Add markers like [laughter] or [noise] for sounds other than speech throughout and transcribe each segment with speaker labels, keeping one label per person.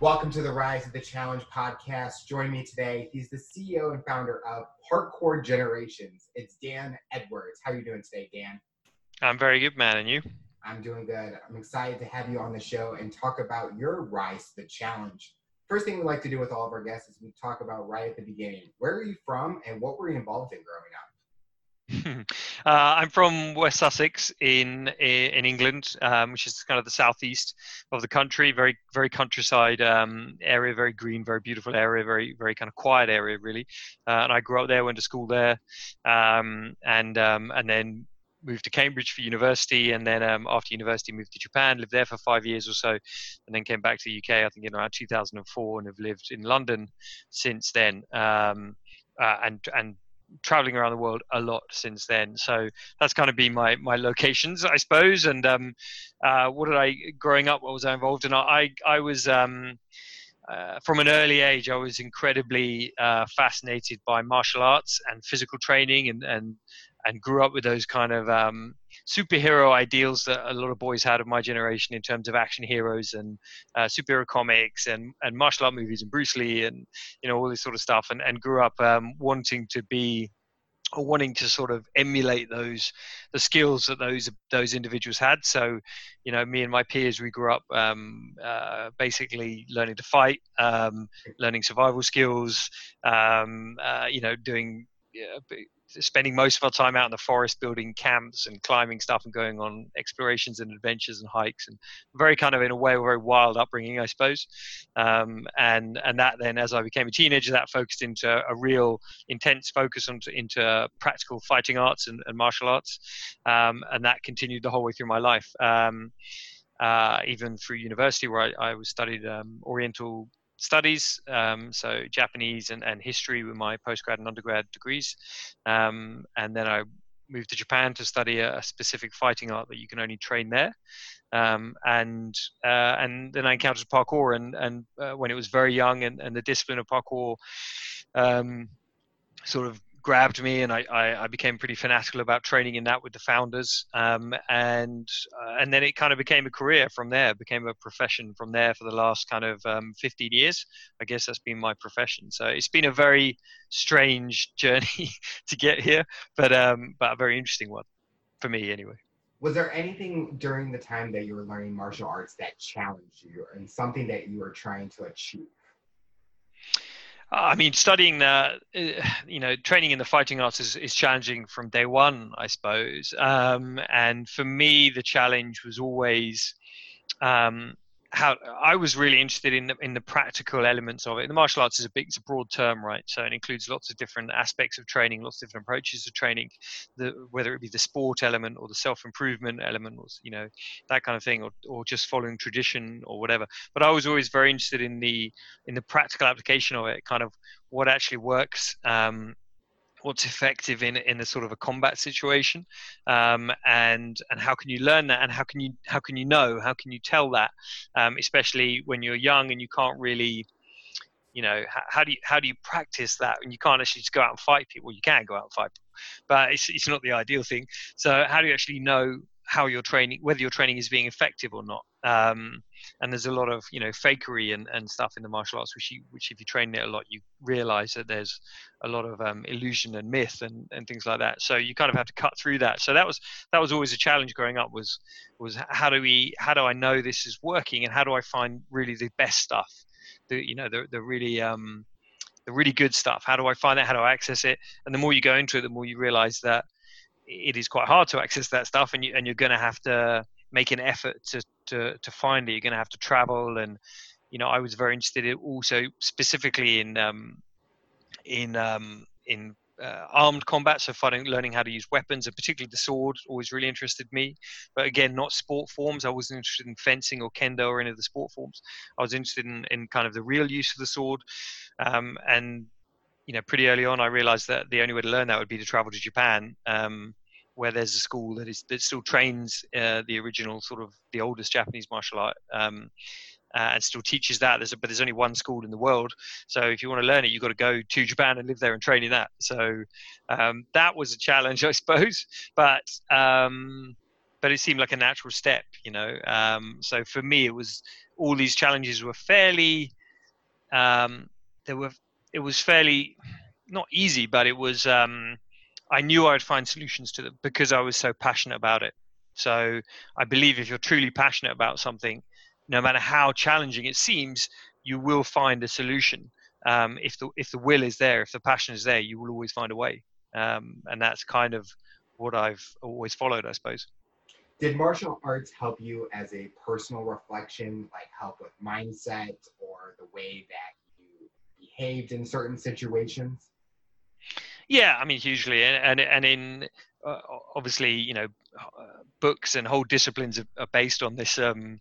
Speaker 1: Welcome to the Rise to the Challenge podcast. Joining me today, he's the CEO and founder of Parkour Generations. It's Dan Edwards. How are you doing today, Dan?
Speaker 2: I'm very good, man. And you?
Speaker 1: I'm doing good. I'm excited to have you on the show and talk about your Rise to the Challenge. First thing we like to do with all of our guests is we talk about right at the beginning. Where are you from and what were you involved in growing up? [laughs]
Speaker 2: uh, I'm from West Sussex in in England, um, which is kind of the southeast of the country. Very very countryside um, area, very green, very beautiful area, very very kind of quiet area really. Uh, and I grew up there, went to school there, um, and um, and then moved to Cambridge for university, and then um, after university moved to Japan, lived there for five years or so, and then came back to the UK. I think in around 2004, and have lived in London since then. Um, uh, and and traveling around the world a lot since then. So that's kind of been my my locations, I suppose. And um, uh, what did I growing up? What was I involved in? I I was. Um, uh, from an early age, I was incredibly uh, fascinated by martial arts and physical training, and and and grew up with those kind of um, superhero ideals that a lot of boys had of my generation in terms of action heroes and uh, superhero comics and, and martial art movies and Bruce Lee and you know all this sort of stuff and, and grew up um, wanting to be or wanting to sort of emulate those the skills that those those individuals had. So you know me and my peers we grew up um, uh, basically learning to fight um, learning survival skills um, uh, you know doing spending most of our time out in the forest building camps and climbing stuff and going on explorations and adventures and hikes and very kind of in a way a very wild upbringing I suppose. Um, and and that then as I became a teenager that focused into a real intense focus on into practical fighting arts and, and martial arts. Um, and that continued the whole way through my life. Um, uh, even through university where I, I was studied um, Oriental studies, um, so Japanese and, and history were my postgrad and undergrad degrees. Um, and then I moved to Japan to study a, a, specific fighting art that you can only train there. Um, and uh, and then I encountered parkour, and and uh, when it was very young, and, and the discipline of parkour um, sort of grabbed me, and I, I, I, became pretty fanatical about training in that with the founders. Um, and uh, and then it kind of became a career from there, became a profession from there for the last kind of um, 15 years. I guess that's been my profession. So it's been a very strange [laughs] journey to get here, but um, but a very interesting one for me anyway.
Speaker 1: Was there anything during the time that you were learning martial arts that challenged you, and something that you were trying to achieve?
Speaker 2: I mean, studying the, uh, you know, training in the fighting arts is, is challenging from day one, I suppose. Um, and for me, the challenge was always um, how I was really interested in the, in the practical elements of it. The martial arts is a big, it's a broad term, right? So it includes lots of different aspects of training, lots of different approaches to training, the, whether it be the sport element or the self improvement element, or you know that kind of thing, or, or just following tradition or whatever. But I was always very interested in the in the practical application of it, kind of what actually works. Um, what's effective in in a sort of a combat situation um, and and how can you learn that and how can you how can you know how can you tell that um, especially when you're young and you can't really you know how, do you how do you practice that? And you can't actually just go out and fight people. You can go out and fight people but it's, it's not the ideal thing. So how do you actually know how your training whether your training is being effective or not? Um, and there's a lot of you know fakery and, and stuff in the martial arts which you which if you train it a lot you realize that there's a lot of um, illusion and myth and, and things like that. So you kind of have to cut through that. So that was that was always a challenge growing up was was how do we how do i know this is working and how do i find really the best stuff? The you know the, the really um the really good stuff. How do i find that? How do i access it? And the more you go into it the more you realize that it is quite hard to access that stuff, and you and you're going to have to make an effort to to to find it. You're going to have to travel, and you know, I was very interested in also specifically in um, in um, in uh, armed combat, so fighting, learning how to use weapons, and particularly the sword, always really interested me. But again, not sport forms. I wasn't interested in fencing or kendo or any of the sport forms. I was interested in, in kind of the real use of the sword, um, and you know, pretty early on, I realized that the only way to learn that would be to travel to Japan, um, where there's a school that is that still trains uh, the original sort of the oldest Japanese martial art. Um, uh, and still teaches that. There's a, but there's only one school in the world. So if you want to learn it, you've got to go to Japan and live there and train in that. So um, that was a challenge, [laughs] I suppose. But um, but it seemed like a natural step, you know. Um, so for me, it was all these challenges were fairly, um, there were, it was fairly not easy, but it was. Um, I knew I would find solutions to them because I was so passionate about it. So I believe if you're truly passionate about something, no matter how challenging it seems, you will find a solution. Um, if the if the will is there, if the passion is there, you will always find a way. Um, and that's kind of what I've always followed, I suppose.
Speaker 1: Did martial arts help you as a personal reflection, like help with mindset or the way that you behaved in certain situations?
Speaker 2: Yeah, I mean, hugely, and and, and in uh, obviously, you know, books and whole disciplines are, based on this um,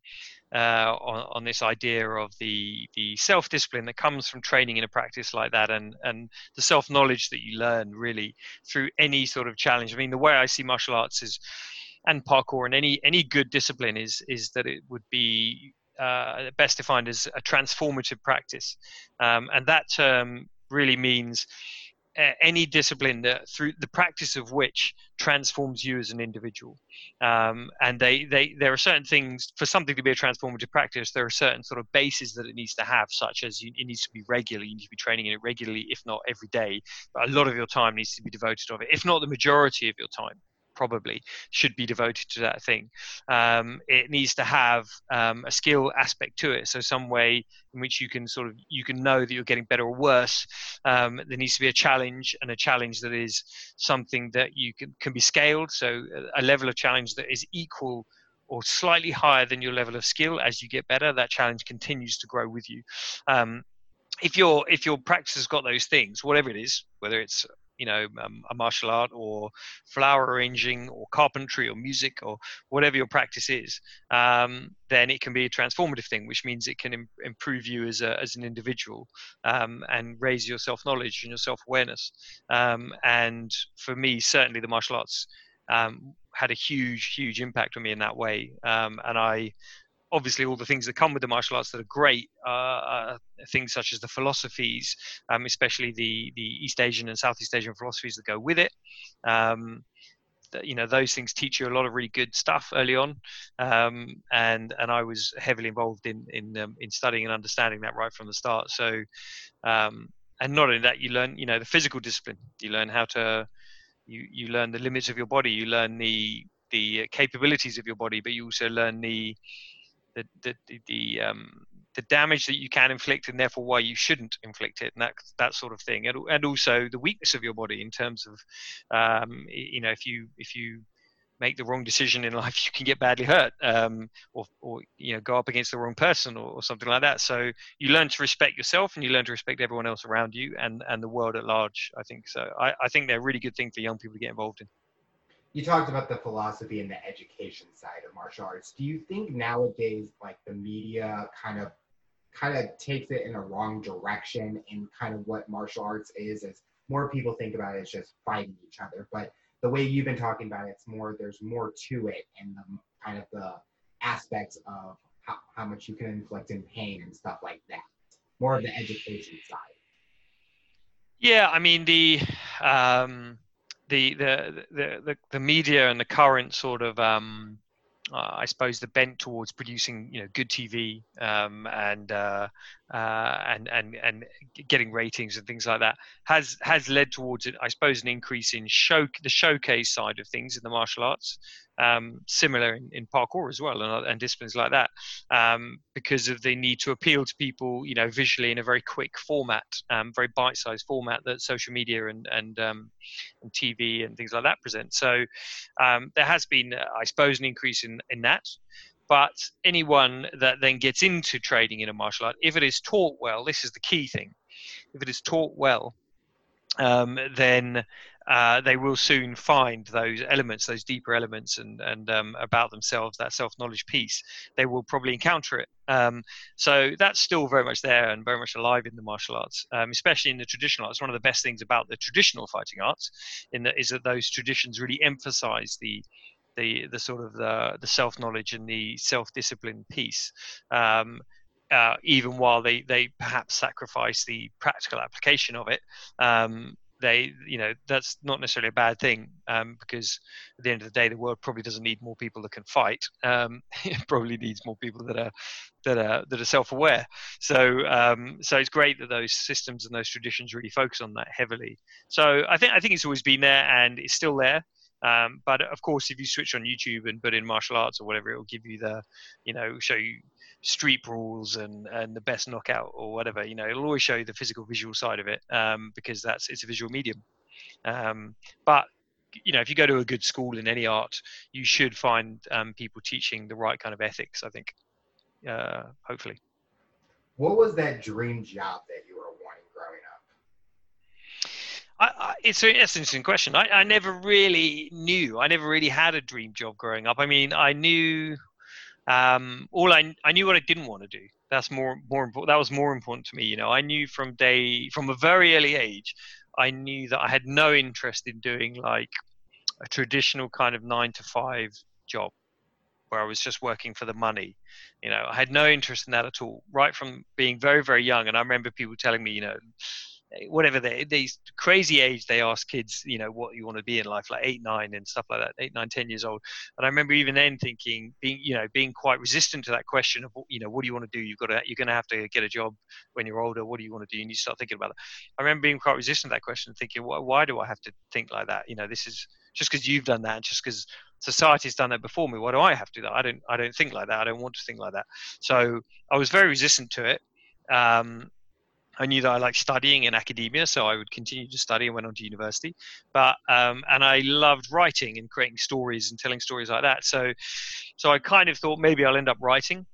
Speaker 2: uh, on, on this idea of the the self discipline that comes from training in a practice like that, and and the self knowledge that you learn really through any sort of challenge. I mean, the way I see martial arts is, and parkour and any any good discipline is is that it would be uh, best defined as a transformative practice, um, and that term really means any discipline that through the practice of which transforms you as an individual. Um, and they, they there are certain things for something to be a transformative practice there are certain sort of bases that it needs to have such as you, it needs to be regular you need to be training in it regularly if not every day. But a lot of your time needs to be devoted to it if not the majority of your time probably should be devoted to that thing. Um, it needs to have um, a skill aspect to it, so some way in which you can sort of you can know that you're getting better or worse. Um, there needs to be a challenge, and a challenge that is something that you can can be scaled. So a level of challenge that is equal or slightly higher than your level of skill as you get better that challenge continues to grow with you um, if your if your practice has got those things whatever it is whether it's you know um, a martial art or flower arranging or carpentry or music or whatever your practice is um, then it can be a transformative thing which means it can Im- improve you as, a, as an individual um, and raise your self-knowledge and your self-awareness. Um, and for me certainly the martial arts um, had a huge huge impact on me in that way. Um, and i obviously all the things that come with the martial arts that are great uh, things such as the philosophies, um, especially the the East Asian and Southeast Asian philosophies that go with it. Um, that, you know those things teach you a lot of really good stuff early on, um, and and I was heavily involved in in um, in studying and understanding that right from the start. So, um, and not only that, you learn you know the physical discipline. You learn how to you you learn the limits of your body. You learn the the capabilities of your body, but you also learn the the the the, the um, the damage that you can inflict and therefore why you shouldn't inflict it and that that sort of thing. And, and also the weakness of your body in terms of um, you know if you if you make the wrong decision in [laughs] life you can get badly hurt um, or, or you know go up against the wrong person or, or, something like that. So you learn to respect yourself and you learn to respect everyone else around you and and the world at large i think. So i, I think they're a really good thing for young people to get involved in
Speaker 1: you talked about the philosophy and the education side of martial arts. Do you think nowadays, like the media, kind of, kind of takes it in a wrong direction in kind of what martial arts is? As more people think about it as just fighting each other, but the way you've been talking about it, it's more. There's more to it, and the kind of the aspects of how, how much you can inflict in pain and stuff like that. More of the education side.
Speaker 2: Yeah, I mean the. Um the, the the the media and the current sort of um, uh, I suppose the bent towards producing you know good TV um, and uh, uh, and and and getting ratings and things like that has has led towards. I suppose an increase in show the showcase side of things in the martial arts, um, similar in, in, parkour as well and, and disciplines like that, um, because of the need to appeal to people, you know, visually in a very quick format, um, very bite-sized format that social media and and um, and TV and things like that present. So um, there has been, I suppose, an increase in in that. But anyone that then gets into trading in a martial art, if it is taught well, this is the key thing. If it is taught well, um, then uh, they will soon find those elements, those deeper elements, and and um, about themselves, that self knowledge piece. They will probably encounter it. Um, so that's still very much there and very much alive in the martial arts, um, especially in the traditional arts. One of the best things about the traditional fighting arts, in that, is that those traditions really emphasize the the the sort of the the self knowledge and the self discipline piece. Um, uh, even while they, they perhaps sacrifice the practical application of it, um, they you know that's not necessarily a bad thing um, because at the end of the day the world probably doesn't need more people that can fight. Um, [laughs] it probably needs more people that are that are that are self-aware. So um, so it's great that those systems and those traditions really focus on that heavily. So i think i think it's always been there and it's still there um, but of course if you switch on youtube and put in martial arts or whatever it will give you the you know show you street rules and and the best knockout or whatever you know it'll always show you the physical visual side of it um, because that's it's a visual medium. Um, but you know if you go to a good school in any art you should find um, people teaching the right kind of ethics i think uh, hopefully.
Speaker 1: What was that dream job that you were wanting growing
Speaker 2: up I, I, it's, a, it's an interesting question I, I never really knew i never really had a dream job growing up i mean i knew um, all I, I knew what I didn't want to do. That's more more important. That was more important to me. You know, I knew from day from a very early age, I knew that I had no interest in doing like a traditional kind of nine to five job where I was just working for the money. You know, I had no interest in that at all, right from being very, very young. And I remember people telling me, you know, whatever they these crazy age they ask kids you know what you want to be in life like eight nine and stuff like that eight nine ten years old. And i remember even then thinking being you know being quite resistant to that question of you know what do you want to do? You've got to you're going to have to get a job when you're older. What do you want to do? And you start thinking about it i remember being quite resistant to that question thinking why, why do i have to think like that? You know this is just because you've done that just because society's done that before me why do i have to do that? I don't i don't think like that. I don't want to think like that. So i was very resistant to it. Um, I knew that I liked studying in academia, so I would continue to study and went on to university. But um, and I loved writing and creating stories and telling stories like that. So, so I kind of thought maybe I'll end up writing.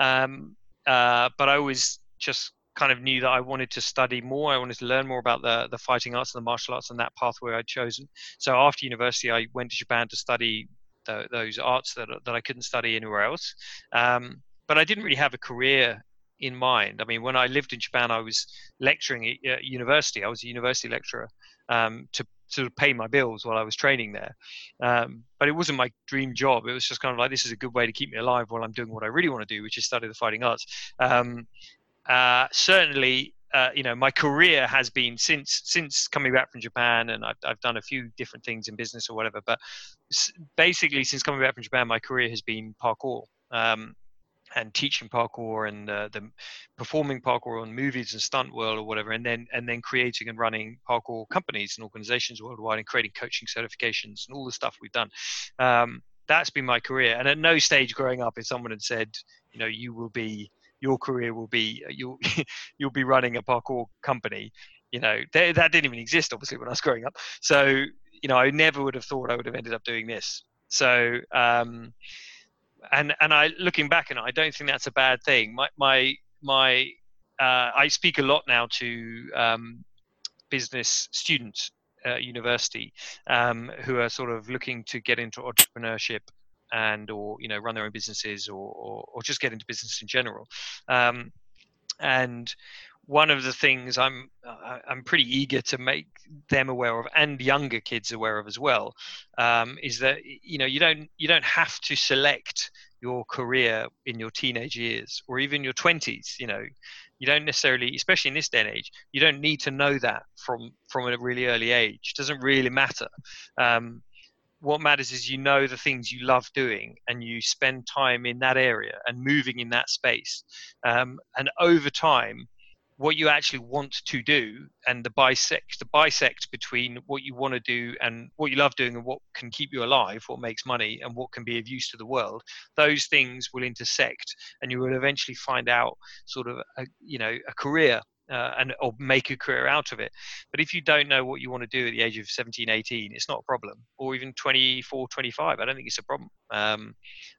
Speaker 2: Um, uh, but I always just kind of knew that I wanted to study more. I wanted to learn more about the the fighting arts and the martial arts and that pathway I'd chosen. So after university, I went to Japan to study the, those arts that that I couldn't study anywhere else. Um, but I didn't really have a career in mind. I mean, when I lived in Japan, I was lecturing at university. I was a university lecturer um, to sort of pay my bills while I was training there. Um, but it wasn't my dream job. It was just kind of like this is a good way to keep me alive while I'm doing what I really want to do, which is study the fighting arts. Um, uh, certainly, uh, you know, my career has been since since coming back from Japan, and I've, I've done a few different things in business or whatever. But basically, since coming back from Japan, my career has been parkour. Um, and teaching parkour and uh, the performing parkour on movies and stunt world or whatever and then and then creating and running parkour companies and organizations worldwide and creating coaching certifications and all the stuff we've done. Um, that's been my career. And at no stage growing up if someone had said you know you will be your career will be you'll [laughs] you'll be running a parkour company you know they, that didn't even exist obviously when i was growing up. So you know i never would have thought i would have ended up doing this. So um, and and I looking back and I don't think that's a bad thing. My my my uh, I speak a lot now to um, business students at university um, who are sort of looking to get into entrepreneurship and or you know run their own businesses or or, or just get into business in general. Um, and one of the things I'm I'm pretty eager to make them aware of, and younger kids aware of as well, um, is that you know you don't you don't have to select your career in your teenage years or even your 20s. You know, you don't necessarily, especially in this day and age, you don't need to know that from from a really early age. It doesn't really matter. Um, what matters is you know the things you love doing and you spend time in that area and moving in that space um, and over time what you actually want to do and the bisect the bisect between what you want to do and what you love doing and what can keep you alive what makes money and what can be of use to the world. Those things will intersect and you will eventually find out sort of a, you know a career uh, and or make a career out of it. But if you don't know what you want to do at the age of 17, 18, it's not a problem. Or even 24, 25, I don't think it's a problem. Um,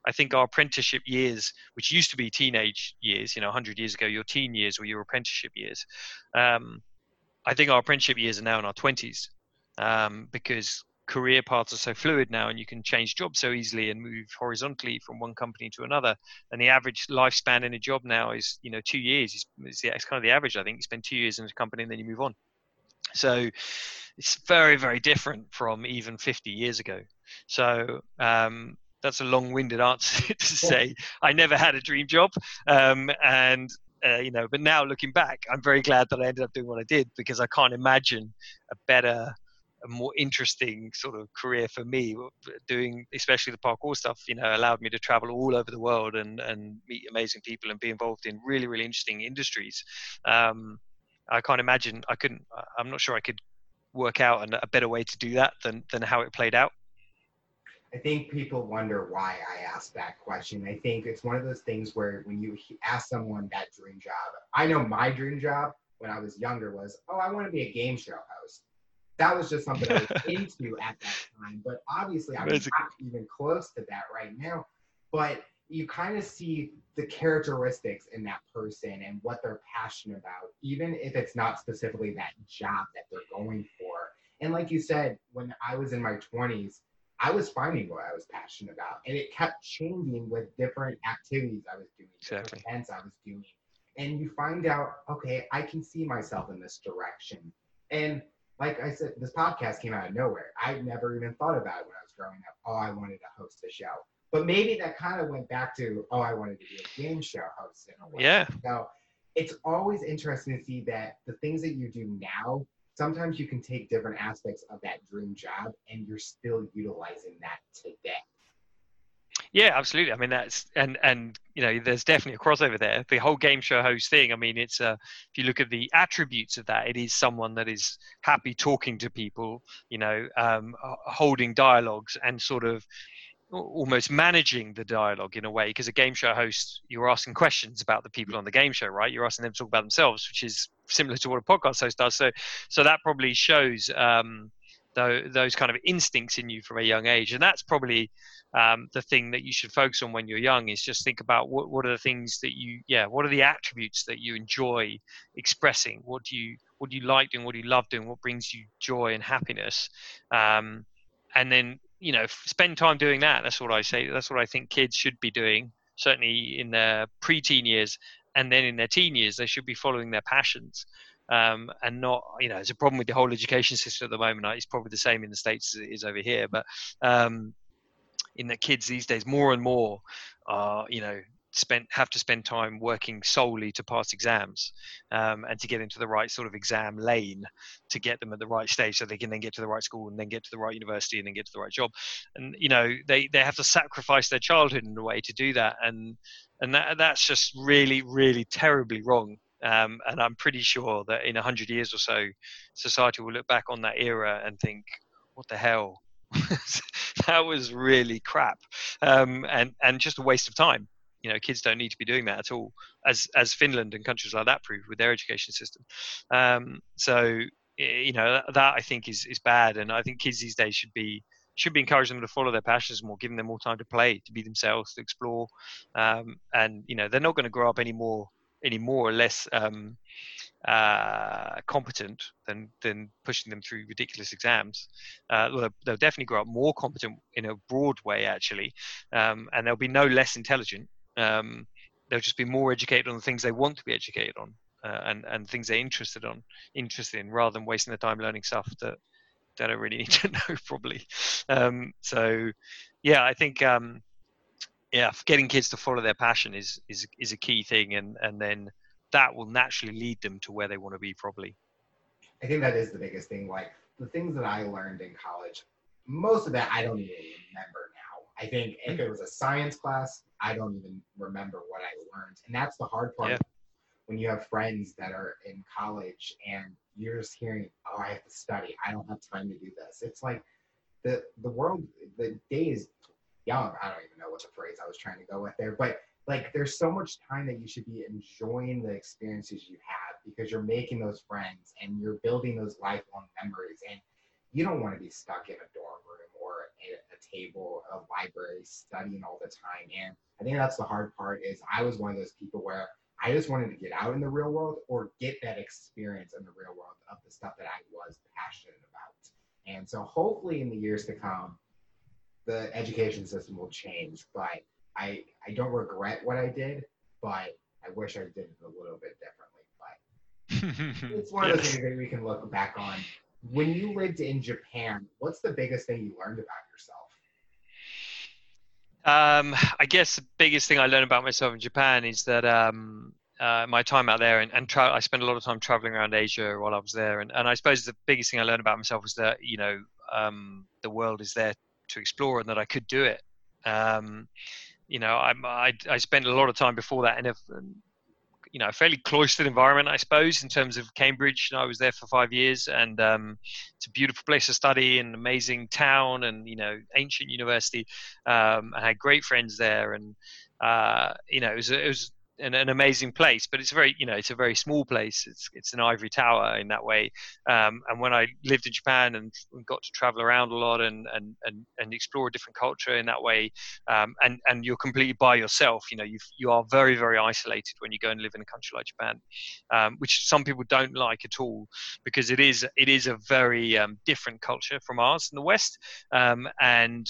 Speaker 2: I think our apprenticeship years, which used to be teenage years, you know, 100 years ago, your teen years or your apprenticeship years, um, I think our apprenticeship years are now in our 20s um, because career paths are so fluid now and you can change jobs so easily and move horizontally from one company to another and the average lifespan in a job now is you know two years is, is it's kind of the average i think. You spend two years in a company and then you move on. So it's very very different from even 50 years ago. So um, that's a long-winded [laughs] answer to say i never had a dream job um, and uh, you know. But now looking back, I'm very glad that I ended up doing what I did because I can't imagine a better a more interesting sort of career for me doing especially the parkour stuff you know allowed me to travel all over the world and and meet amazing people and be involved in really really interesting industries. Um, i can't imagine i couldn't i'm not sure i could work out a better way to do that than than how it played out.
Speaker 1: I think people wonder why I asked that question. I think it's one of those things where when you ask someone that dream job, I know my dream job when I was younger was, oh, I want to be a game show host that was just something I was [laughs] into at that time. But obviously, I'm not even close to that right now. But you kind of see the characteristics in that person and what they're passionate about, even if it's not specifically that job that they're going for. And like you said, when I was in my 20s, I was finding what I was passionate about, and it kept changing with different activities I was doing, exactly. events I was doing, and you find out, okay, I can see myself in this direction, and like I said, this podcast came out of nowhere. I never even thought about it when I was growing up. Oh, I wanted to host a show. But maybe that kind of went back to, oh, I wanted to be a game show host in a way.
Speaker 2: Yeah.
Speaker 1: So it's always interesting to see that the things that you do now, sometimes you can take different aspects of that dream job and you're still utilizing that today.
Speaker 2: Yeah, absolutely. I mean, that's and and you know, there's definitely a crossover there. The whole game show host thing. I mean, it's uh, if you look at the attributes of that, it is someone that is happy talking to people, you know, um, holding dialogues and sort of almost managing the dialogue in a way because a game show host you're asking questions about the people on the game show right you're asking them to talk about themselves which is similar to what a podcast host does so so that probably shows um, those kind of instincts in you from a young age. And that's probably um, the thing that you should focus on when you're young is just think about what, what are the things that you yeah what are the attributes that you enjoy expressing? What do you what do you like doing? What do you love doing? What brings you joy and happiness? Um, and then you know spend time doing that. That's what i say that's what i think kids should be doing certainly in their pre-teen years. And then in their teen years they should be following their passions um, and not you know it's a problem with the whole education system at the moment. It's probably the same in the states as it is over here but um, in that kids these days more and more are you know spent have to spend time working solely to pass exams um, and to get into the right sort of exam lane to get them at the right stage so they can then get to the right school and then get to the right university and then get to the right job. And you know they they have to sacrifice their childhood in a way to do that. And and that that's just really really terribly wrong um, and I'm pretty sure that in 100 years or so, society will look back on that era and think, what the hell? [laughs] that was really crap um, and, and just a waste of time. You know, kids don't need to be doing that at all, as, as Finland and countries like that prove with their education system. Um, so, you know, that I think is, is bad. And I think kids these days should be should be encouraging them to follow their passions more, giving them more time to play, to be themselves, to explore. Um, and you know, they're not going to grow up any more any more or less um, uh, competent than than pushing them through ridiculous exams. Uh, well, they'll definitely grow up more competent in a broad way, actually, um, and they'll be no less intelligent. Um, they'll just be more educated on the things they want to be educated on, uh, and and things they're interested on, interested in, rather than wasting their time learning stuff that they don't really [laughs] need to know, probably. Um, so, yeah, I think um, yeah, getting kids to follow their passion is is is a key thing, and and then that will naturally lead them to where they want to be. Probably.
Speaker 1: I think that is the biggest thing. Like the things that I learned in college, most of that I don't even remember now. I think if it was a science class, I don't even remember what I learned, and that's the hard part. Yeah. When you have friends that are in college and you're just hearing, "Oh, I have to study. I don't have time to do this." It's like the the world, the day is young. I don't even know what the phrase I was trying to go with there, but like there's so much time that you should be enjoying the experiences you have because you're making those friends and you're building those lifelong memories and you don't want to be stuck in a dorm room or a, a table a library studying all the time and i think that's the hard part is i was one of those people where i just wanted to get out in the real world or get that experience in the real world of the stuff that i was passionate about and so hopefully in the years to come the education system will change. But I I don't regret what I did, but I wish I did it a little bit differently. But [laughs] it's one of those things that we can look back on. When you lived in Japan, what's the biggest thing you learned about yourself?
Speaker 2: Um, I guess the biggest thing I learned about myself in Japan is that um, uh, my time out there and, and tra- I spent a lot of time traveling around Asia while I was there. And, and I suppose the biggest thing I learned about myself was that, you know, um, the world is there to explore and that I could do it. Um, you know, I, I, I spent a lot of time before that in a, you know, fairly cloistered environment, I suppose, in terms of Cambridge. You know, I was there for five years, and um, it's a beautiful place to study, an amazing town, and you know, ancient university. Um, I had great friends there, and uh, you know, it was, it was an, an, amazing place, but it's very, you know, it's a very small place. It's it's an ivory tower in that way. Um, and when I lived in Japan and got to travel around a lot and and and, and explore a different culture in that way, um, and and you're completely by yourself. You know, you you are very very isolated when you go and live in a country like Japan, um, which some people don't like at all because it is it is a very um, different culture from ours in the West, um, and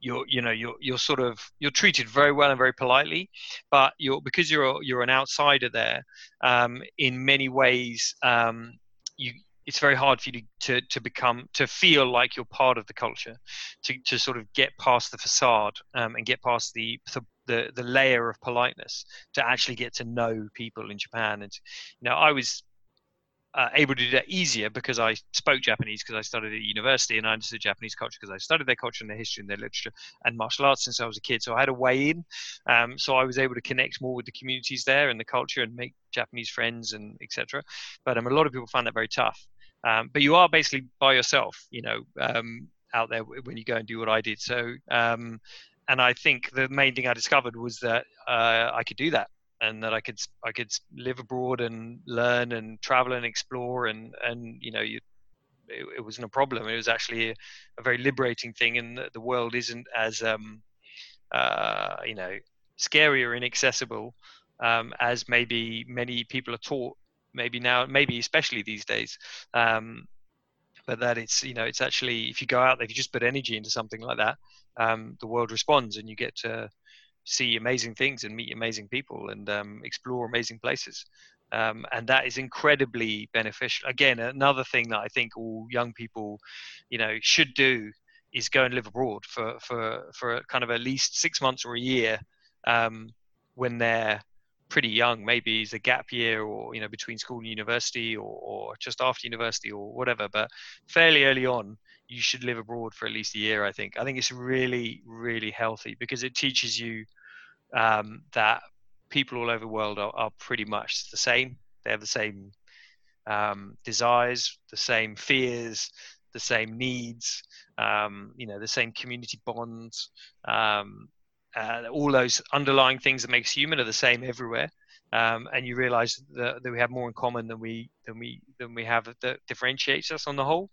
Speaker 2: you're you know you're you're sort of you're treated very well and very politely but you're because you're you're an outsider there um, in many ways um, you it's very hard for you to, to, to become to feel like you're part of the culture to, to sort of get past the facade um, and get past the, the the layer of politeness to actually get to know people in Japan. And you know I was uh, able to do that easier because I spoke Japanese because I studied at university and I understood Japanese culture because I studied their culture and their history and their literature and martial arts since I was a kid. So I had a way in. Um, so I was able to connect more with the communities there and the culture and make Japanese friends and etc. But um, a lot of people find that very tough. Um, but you are basically by yourself, you know, um, out there when you go and do what I did. So um, and I think the main thing I discovered was that uh, I could do that and that I could I could live abroad and learn and travel and explore and and you know you it, it wasn't a problem. It was actually a, a very liberating thing, and the, the world isn't as um, uh, you know scary or inaccessible um, as maybe many people are taught. Maybe now, maybe especially these days. Um, but that it's you know it's actually if you go out there, if you just put energy into something like that, um, the world responds, and you get to see amazing things and meet amazing people and um, explore amazing places. Um, and that is incredibly beneficial. Again, another thing that I think all young people, you know, should do is go and live abroad for for for kind of at least six months or a year um, when they're pretty young. Maybe it's a gap year, or you know, between school and university, or, or just after university, or whatever. But fairly early on, you should live abroad for at least a year. I think. I think it's really, really healthy because it teaches you um, that people all over the world are, are, pretty much the same. They have the same um, desires, the same fears, the same needs, um, you know, the same community bonds. Um, uh, all those underlying things that makes human are the same everywhere. Um, and you realize that, that, we have more in common than we than we than we have that differentiates us on the whole.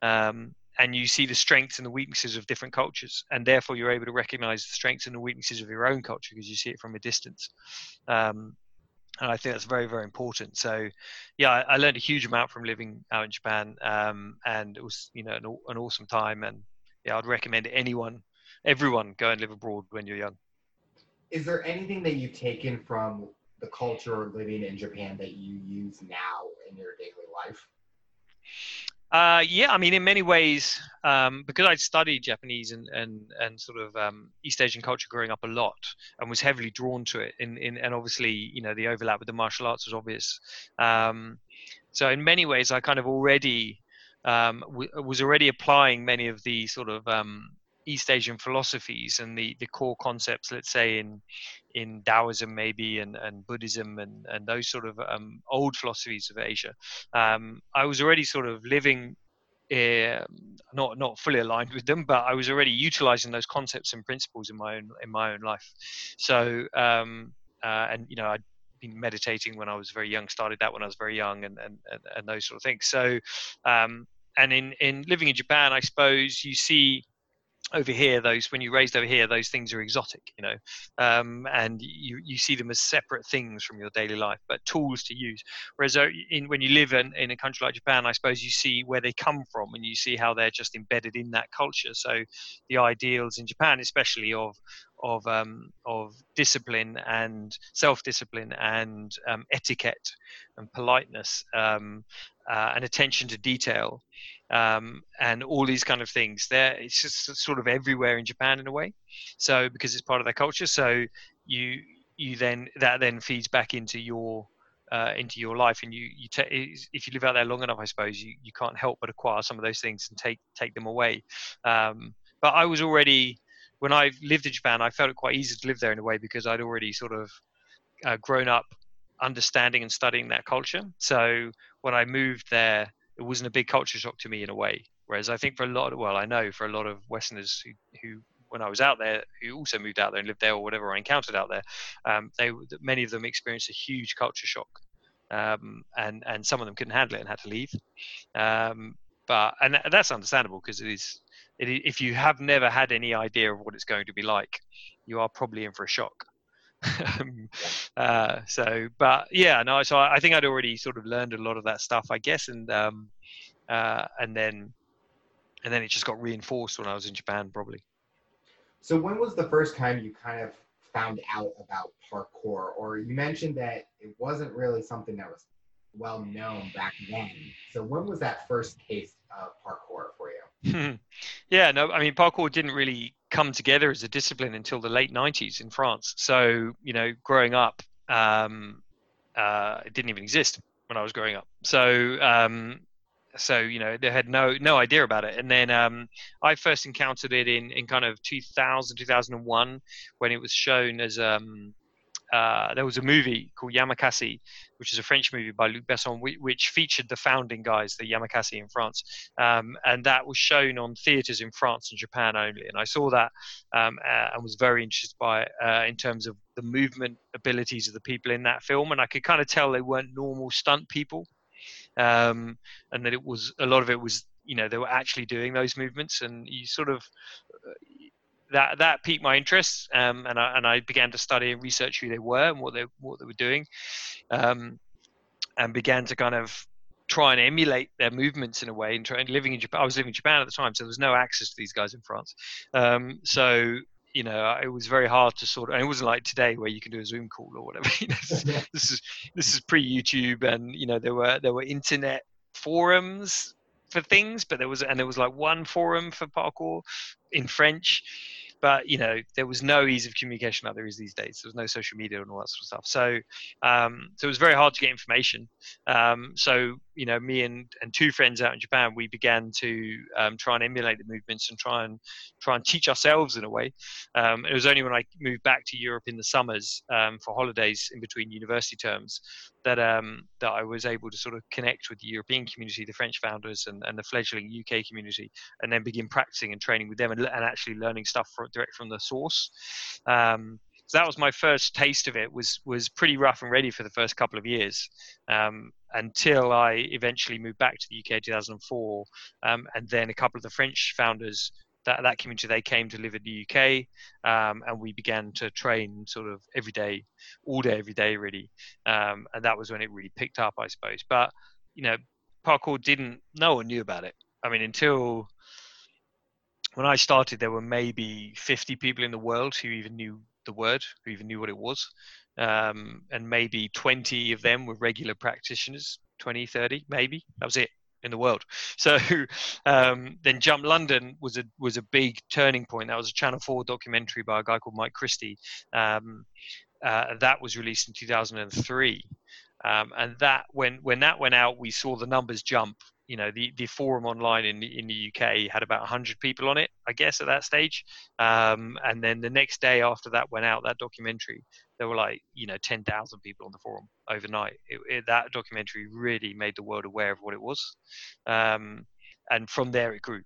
Speaker 2: Um, and you see the strengths and the weaknesses of different cultures and therefore you're able to recognize the strengths and the weaknesses of your own culture because you see it from a distance um, and I think that's very, very important. So, yeah, I, I, learned a huge amount from living out in Japan, um, and it was, you know, an, an, awesome time. And yeah, I'd recommend anyone, everyone, go and live abroad when you're young.
Speaker 1: Is there anything that you've taken from the culture of living in Japan that you use now in your daily life?
Speaker 2: Uh, yeah, I mean, in many ways, um, because I'd studied Japanese and, and, and sort of um, East Asian culture growing up a lot and was heavily drawn to it, in, in, and obviously, you know, the overlap with the martial arts was obvious. Um, so, in many ways, I kind of already um, w- was already applying many of the sort of um, East Asian philosophies and the, the core concepts, let's say, in in Taoism maybe and, and Buddhism and, and those sort of um, old philosophies of Asia. Um, I was already sort of living uh, not not fully aligned with them, but I was already utilizing those concepts and principles in my own in my own life. So um, uh, and you know I'd been meditating when I was very young, started that when I was very young, and and, and, those sort of things. So um, and in in living in Japan, I suppose you see over here those when you raised over here those things are exotic you know? Um, and you you see them as separate things from your daily life but tools to use. Whereas uh, in when you live in, in a country like japan i suppose you see where they come from and you see how they're just embedded in that culture. So the ideals in japan especially of of um, of discipline and self discipline and um, etiquette and politeness um, uh, and attention to detail um, and all these kind of things. There, it's just sort of everywhere in Japan in a way. So because it's part of their culture, so you you then that then feeds back into your uh, into your life and you you te- if you live out there long enough i suppose you, you can't help but acquire some of those things and take take them away um, but i was already when i lived in japan i felt it quite easy to live there in a way because i'd already sort of uh, grown up understanding and studying that culture so when i moved there it wasn't a big culture shock to me in a way whereas i think for a lot of well i know for a lot of westerners who, who when I was out there, who also moved out there and lived there or whatever I encountered out there, um, they many of them experienced a huge culture shock, um, and and some of them couldn't handle it and had to leave. Um, but and that's understandable because it is it, if you have never had any idea of what it's going to be like, you are probably in for a shock. Um, uh, so, but yeah, no. So I, I, think I'd already sort of learned a lot of that stuff, I guess, and um, uh, and then and then it just got reinforced when I was in Japan, probably.
Speaker 1: So when was the first time you kind of found out about parkour? Or you mentioned that it wasn't really something that was well known back then. So when was that first taste of parkour for you? [laughs]
Speaker 2: yeah, no, I mean parkour didn't really come together as a discipline until the late 90s in France. So, you know, growing up, um, uh, it didn't even exist when I was growing up. So, um, so you know they had no no idea about it and then um, i first encountered it in in kind of 2000 2001 when it was shown as um, uh, there was a movie called Yamakasi, which is a French movie by Luc Besson, which, featured the founding guys, the Yamakasi in France, um, and that was shown on theaters in France and Japan only. And I saw that um, uh, and was very interested by it uh, in terms of the movement abilities of the people in that film, and I could kind of tell they weren't normal stunt people um, and that it was a lot of it was you know they were actually doing those movements, and you sort of uh, that that piqued my interest, um, and I and I began to study and research who they were and what they what they were doing, um, and began to kind of try and emulate their movements in a way. And trying living in Japan, I was living in Japan at the time, so there was no access to these guys in France. Um, so you know, it was very hard to sort of, and it wasn't like today where you can do a Zoom call or whatever. [laughs] This, this is this is pre YouTube, and you know there were there were internet forums for things, but there was and there was like one forum for parkour in French, but you know there was no ease of communication like there is these days. There was no social media and all that sort of stuff. So um, so it was very hard to get information. Um, so you know me and and two friends out in japan we began to um, try and emulate the movements and try and try and teach ourselves in a way um, it was only when i moved back to europe in the summers um, for holidays in between university terms that um, that I was able to sort of connect with the European community, the French founders, and, and the fledgling UK community, and then begin practicing and training with them and, and actually learning stuff from, direct from the source. Um, so that was my first taste of it. was was pretty rough and ready for the first couple of years, um, until I eventually moved back to the UK in 2004, um, and then a couple of the French founders that that community they came to live in the UK, um, and we began to train sort of every day, all day, every day, really. Um, and that was when it really picked up, I suppose. But you know, parkour didn't. No one knew about it. I mean, until when I started, there were maybe 50 people in the world who even knew the word, who even knew what it was. Um, and maybe 20 of them were regular practitioners, 20, 30, maybe. That was it in the world. [laughs] So um, then Jump London was a was a big turning point. That was a Channel Four documentary by a guy called Mike Christie. Um, uh, that was released in 2003, um, and that when when that went out, we saw the numbers jump. You know, the, the forum online in the, in the UK had about 100 people on it, I guess, at that stage. Um, and then the next day after that went out, that documentary, there were like you know 10,000 people on the forum overnight. It, it, that documentary really made the world aware of what it was, um, and from there it grew.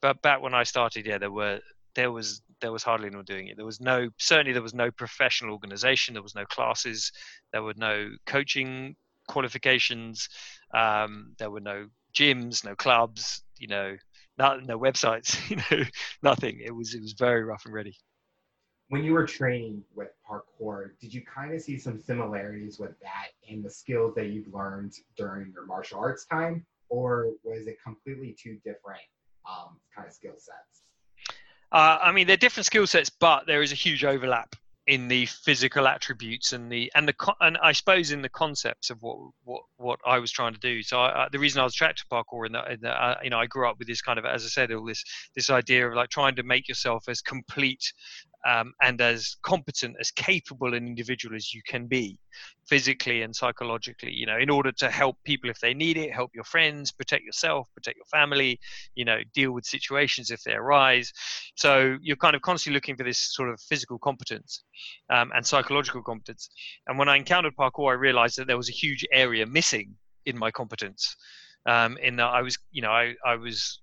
Speaker 2: But back when I started, yeah, there were there was there was hardly anyone doing it. There was no certainly there was no professional organization. There was no classes. There were no coaching qualifications. Um, there were no gyms, no clubs. You know, not, no websites. [laughs] You know, nothing. It was it was very rough and ready
Speaker 1: when you were training with parkour, did you kind of see some similarities with that in the skills that you've learned during your martial arts time, or was it completely two different um, kind of skill sets?
Speaker 2: Uh, I mean, they're different skill sets, but there is a huge overlap in the physical attributes and the and the and I suppose in the concepts of what what what I was trying to do. So I, the reason I was attracted to parkour and that, that uh, you know I grew up with this kind of as I said all this this idea of like trying to make yourself as complete um, and as competent, as capable an individual as you can be, physically and psychologically. You know, in order to help people if they need it, help your friends, protect yourself, protect your family. You know, deal with situations if they arise. So you're kind of constantly looking for this sort of physical competence um, and psychological competence. And when I encountered parkour, I realized that there was a huge area missing in my competence. Um, in that I was, you know, I, I was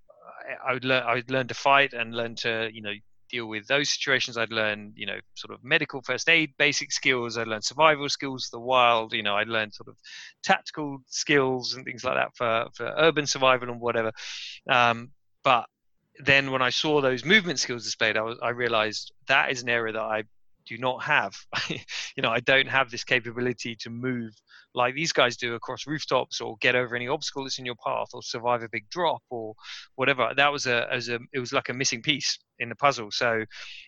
Speaker 2: I would learn I would learn to fight and learn to you know deal with those situations. I'd learn, you know, sort of medical first aid basic skills. I'd learn survival skills, the wild. You know, I'd learn sort of tactical skills and things like that for for urban survival and whatever. Um, but then when I saw those movement skills displayed, I was I realized that is an area that I do not have. [laughs] you know, I don't have this capability to move like these guys do across rooftops or get over any obstacle that's in your path or survive a big drop or whatever. That was a as a it was like a missing piece in the puzzle. So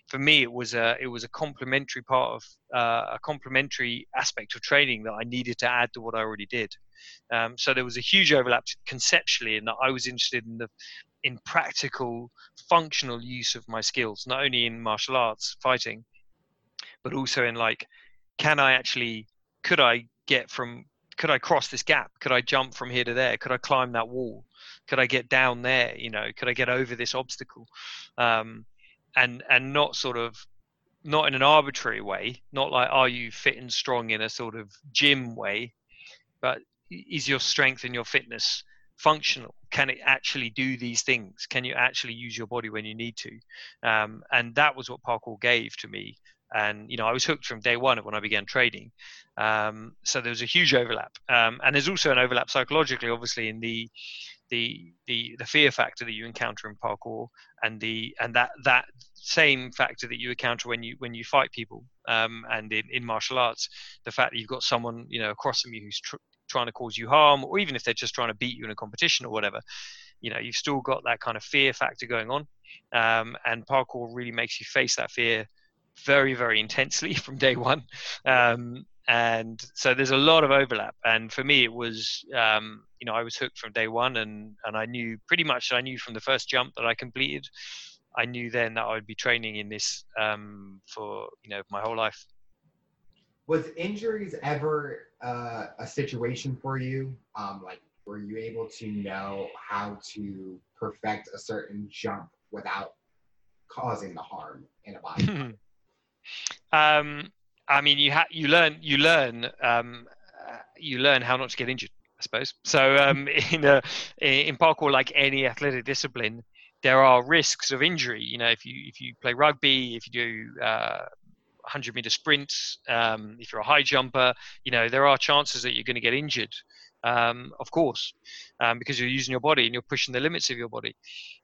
Speaker 2: for me, it was a it was a complementary part of uh, a complementary aspect of training that I needed to add to what I already did. Um, so there was a huge overlap conceptually in that I was interested in the in practical functional use of my skills, not only in martial arts fighting, but also in like, can I actually could I get from could I cross this gap? Could I jump from here to there? Could I climb that wall? Could I get down there? You know, could I get over this obstacle? Um, and and not sort of not in an arbitrary way, not like are you fit and strong in a sort of gym way, but is your strength and your fitness functional? Can it actually do these things? Can you actually use your body when you need to? Um, and that was what parkour gave to me and you know I was hooked from day one when I began trading. Um, so there was a huge overlap, um, and there's also an overlap psychologically, obviously, in the the the the fear factor that you encounter in parkour, and the and that that same factor that you encounter when you when you fight people, um, and in, in martial arts, the fact that you've got someone you know across from you who's tr- trying to cause you harm, or even if they're just trying to beat you in a competition or whatever, you know you've still got that kind of fear factor going on, um, and parkour really makes you face that fear very very intensely [laughs] from day one. Um, and so there's a lot of overlap. And for me it was um, you know i was hooked from day one and and i knew pretty much i knew from the first jump that i completed i knew then that i would be training in this um, for you know my whole life.
Speaker 1: Was injuries ever uh, a situation for you? Um, like were you able to know how to perfect a certain jump without causing the harm in a body [laughs]
Speaker 2: Um, I mean, you ha- you learn you learn um, uh, you learn how not to get injured. I suppose. So um, [laughs] in a, in parkour, like any athletic discipline, there are risks of injury. You know, if you if you play rugby, if you do uh, 100 meter sprints, um, if you're a high jumper, you know there are chances that you're going to get injured. Um, of course, um, because you're using your body and you're pushing the limits of your body.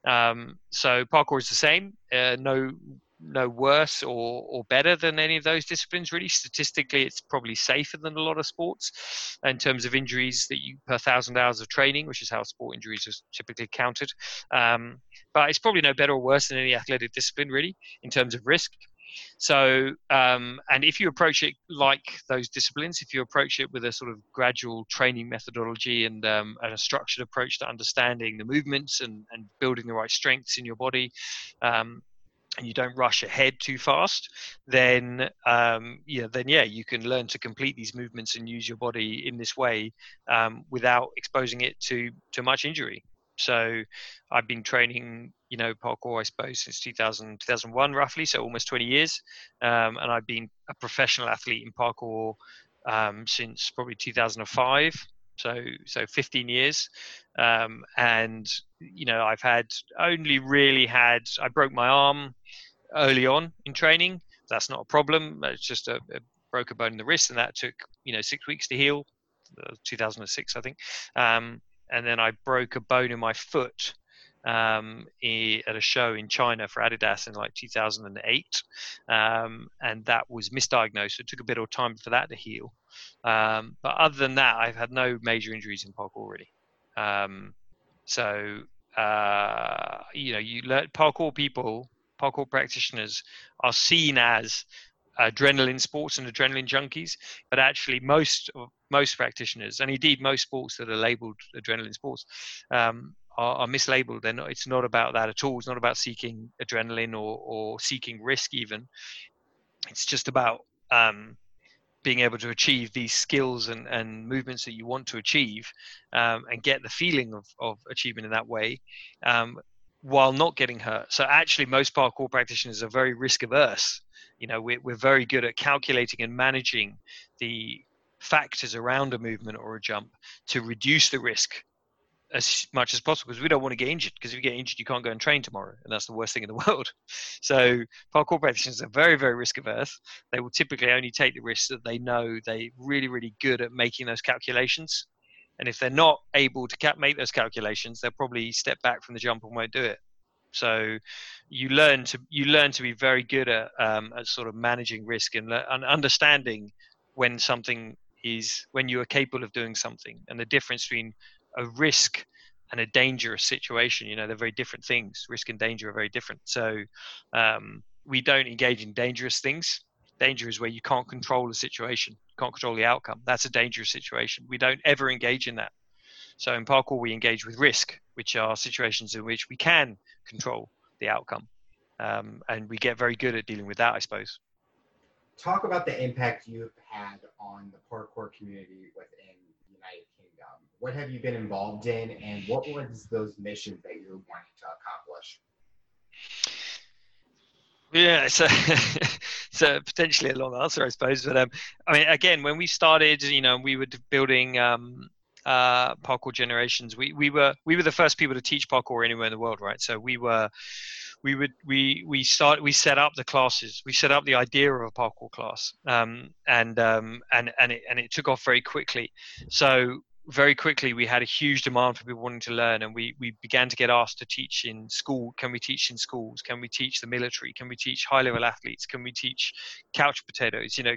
Speaker 2: Um, so parkour is the same. Uh, no no worse or, or better than any of those disciplines really. Statistically it's probably safer than a lot of sports in terms of injuries that you per thousand hours of training which is how sport injuries are typically counted. Um, but it's probably no better or worse than any athletic discipline really in terms of risk. So um, and if you approach it like those disciplines if you approach it with a sort of gradual training methodology and, um, and a structured approach to understanding the movements and, and building the right strengths in your body um, and you don't rush ahead too fast, then um, yeah, then yeah, you can learn to complete these movements and use your body in this way um, without exposing it to to much injury. So I've been training, you know, parkour, I suppose, since 2000, 2001, roughly, so almost 20 years. Um, and I've been a professional athlete in parkour um, since probably 2005 so so 15 years um, and you know i've had only really had i broke my arm early on in training that's not a problem it's just a, a broke a bone in the wrist and that took you know six weeks to heal uh, 2006 i think um, and then i broke a bone in my foot um, at a show in China for Adidas in like 2008, um, and that was misdiagnosed. It took a bit of time for that to heal. Um, but other than that, I've had no major injuries in parkour already. Um, so uh, you know, you learn parkour people, parkour practitioners are seen as adrenaline sports and adrenaline junkies, but actually most most practitioners, and indeed most sports that are labelled adrenaline sports, um, are, are mislabeled. They're not. It's not about that at all. It's not about seeking adrenaline or or seeking risk even. It's just about um, being able to achieve these skills and, and movements that you want to achieve um, and get the feeling of, of achievement in that way um, while not getting hurt. So actually, most parkour practitioners are very risk averse. You know, we're, we're very good at calculating and managing the factors around a movement or a jump to reduce the risk as much as possible because we don't want to get injured because if you get injured you can't go and train tomorrow and that's the worst thing in the [laughs] world. So parkour practitioners are very very risk averse. They will typically only take the risks that they know they're really really good at making those calculations and if they're not able to make those calculations they'll probably step back from the jump and won't do it. So you learn to you learn to be very good at, um, at sort of managing risk and, and understanding when something is when you are capable of doing something and the difference between a risk and a dangerous situation. You know, they're very different things. Risk and danger are very different. So um, we don't engage in dangerous things. Danger is where you can't control the situation, can't control the outcome. That's a dangerous situation. We don't ever engage in that. So in parkour, we engage with risk, which are situations in which we can control the outcome. Um, and we get very good at dealing with that, I suppose.
Speaker 1: Talk about the impact you've had on the parkour community within what have you been involved in, and what was those missions that you're wanting to accomplish?
Speaker 2: Yeah, it's [laughs] a, potentially a long answer, I suppose. But um, I mean, again, when we started, you know, we were building um, uh, parkour generations. We we were we were the first people to teach parkour anywhere in the world, right? So we were we would we we start we set up the classes we set up the idea of a parkour class um, and um, and and it, and it took off very quickly so very quickly we had a huge demand for people wanting to learn and we, we began to get asked to teach in school. Can we teach in schools? Can we teach the military? Can we teach high level athletes? Can we teach couch potatoes you know?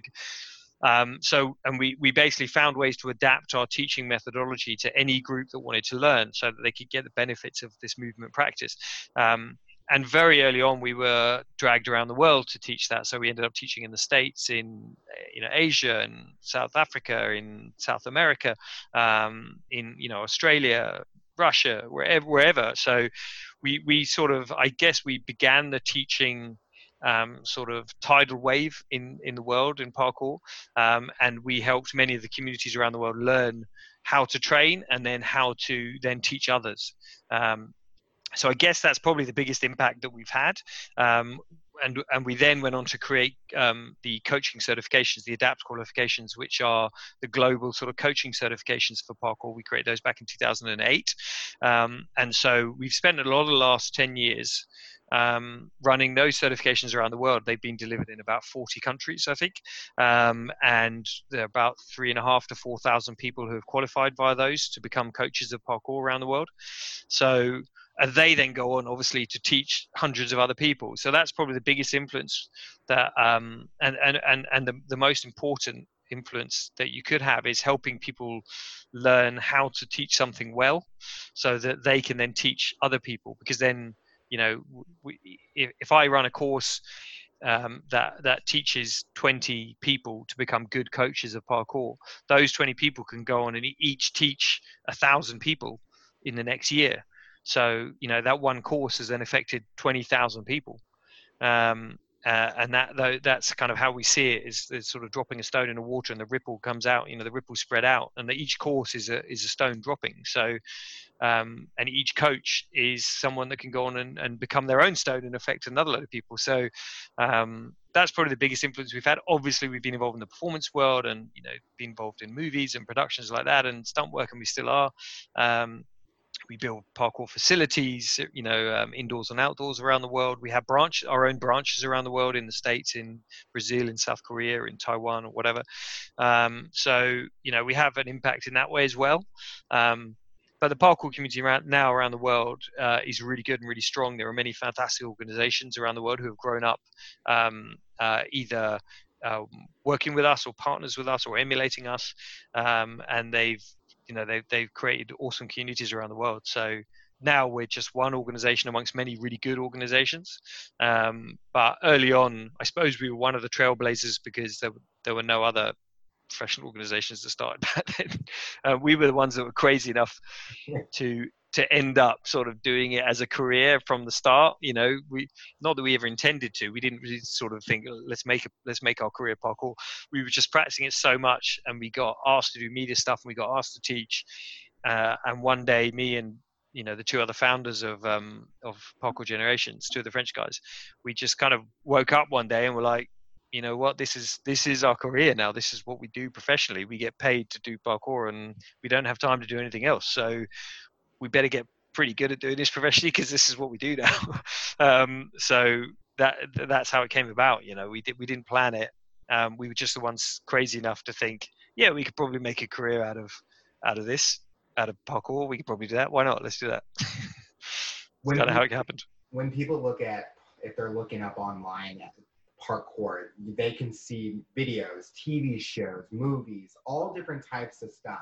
Speaker 2: Um, so and we, we basically found ways to adapt our teaching methodology to any group that wanted to learn so that they could get the benefits of this movement practice. Um, and very early on we were dragged around the world to teach that. So we ended up teaching in the states in you know asia and south africa in south america um, in you know australia russia wherever wherever. So we we sort of i guess we began the teaching um, sort of tidal wave in in the world in parkour. Um, and we helped many of the communities around the world learn how to train and then how to then teach others. Um, so I guess that's probably the biggest impact that we've had. Um, and, and we then went on to create um, the coaching certifications, the ADAPT qualifications, which are the global sort of coaching certifications for parkour. We created those back in 2008. Um, and so we've spent a lot of the last 10 years um, running those certifications around the world. They've been delivered in about 40 countries, I think, um, and there are about three and a half to 4,000 people who have qualified via those to become coaches of parkour around the world. So and they then go on obviously to teach hundreds of other people. So that's probably the biggest influence that um, and and and, and the, the most important influence that you could have is helping people learn how to teach something well so that they can then teach other people. Because then you know we, if, if i run a course um, that that teaches 20 people to become good coaches of parkour those 20 people can go on and each teach a thousand people in the next year so you know that one course has then affected twenty thousand people, um, uh, and that though that's kind of how we see it is, is sort of dropping a stone in the water and the ripple comes out. You know the ripple spread out, and each course is a is a stone dropping. So um, and each coach is someone that can go on and, and become their own stone and affect another load of people. So um, that's probably the biggest influence we've had. Obviously, we've been involved in the performance world and you know been involved in movies and productions like that and stunt work, and we still are. Um, we build parkour facilities, you know, um, indoors and outdoors around the world. We have branch our own branches around the world in the states, in Brazil, in South Korea, in Taiwan, or whatever. Um, so you know, we have an impact in that way as well. Um, but the parkour community around, now around the world uh, is really good and really strong. There are many fantastic organizations around the world who have grown up um, uh, either uh, working with us or partners with us or emulating us, um, and they've you know they've they've created awesome communities around the world. So now we're just one organization amongst many really good organizations. Um, but early on, I suppose we were one of the trailblazers because there there were no other professional organizations that started [laughs] back then. Uh, we were the ones that were crazy enough [laughs] to to end up sort of doing it as a career from the start. You know, we not that we ever intended to. We didn't really sort of think let's make a, let's make our career parkour. We were just practicing it so much, and we got asked to do media stuff, and we got asked to teach. Uh, and one day, me and you know the two other founders of um, of Parkour Generations, two of the French guys, we just kind of woke up one day and were like, you know what, this is this is our career now. This is what we do professionally. We get paid to do parkour, and we don't have time to do anything else. So we better get pretty good at doing this [laughs] professionally because this is what we do now. [laughs] um, so that that's how it came about. You know, we did we didn't plan it. Um, we were just the ones crazy enough to think, yeah, we could probably make a career out of out of this out of parkour. We could probably do that. Why not? Let's do that. That's kind of how it happened.
Speaker 1: When people look at, if they're looking up online at parkour, they can see videos, TV shows, movies, all different types of stuff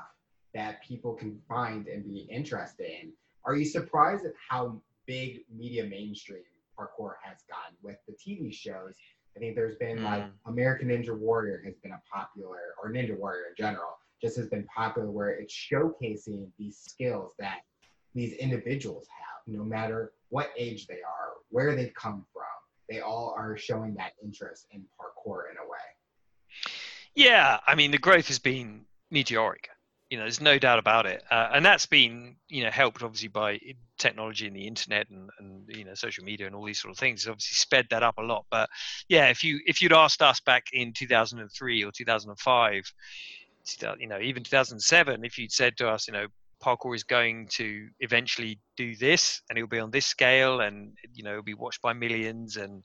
Speaker 1: that people can find and be interested in. Are you surprised at how big media mainstream parkour has gotten with the TV shows? I think there's been mm. like American Ninja Warrior has been a popular, or Ninja Warrior in general, just has been popular where it's showcasing these skills that these individuals have, no matter what age they are, where they've come from. They all are showing that interest in parkour in a way.
Speaker 2: Yeah, I mean the growth has been meteoric. You know, there's no doubt about it, uh, and that's been you know helped obviously by technology and the internet and, and you know social media and all these sort of things. It's obviously sped that up a lot. But yeah, if you if you'd asked us back in 2003 or 2005 you know, even 2007, if you'd said to us, you know, parkour is going to eventually do this and it'll be on this scale and, you know, it'll be watched by millions and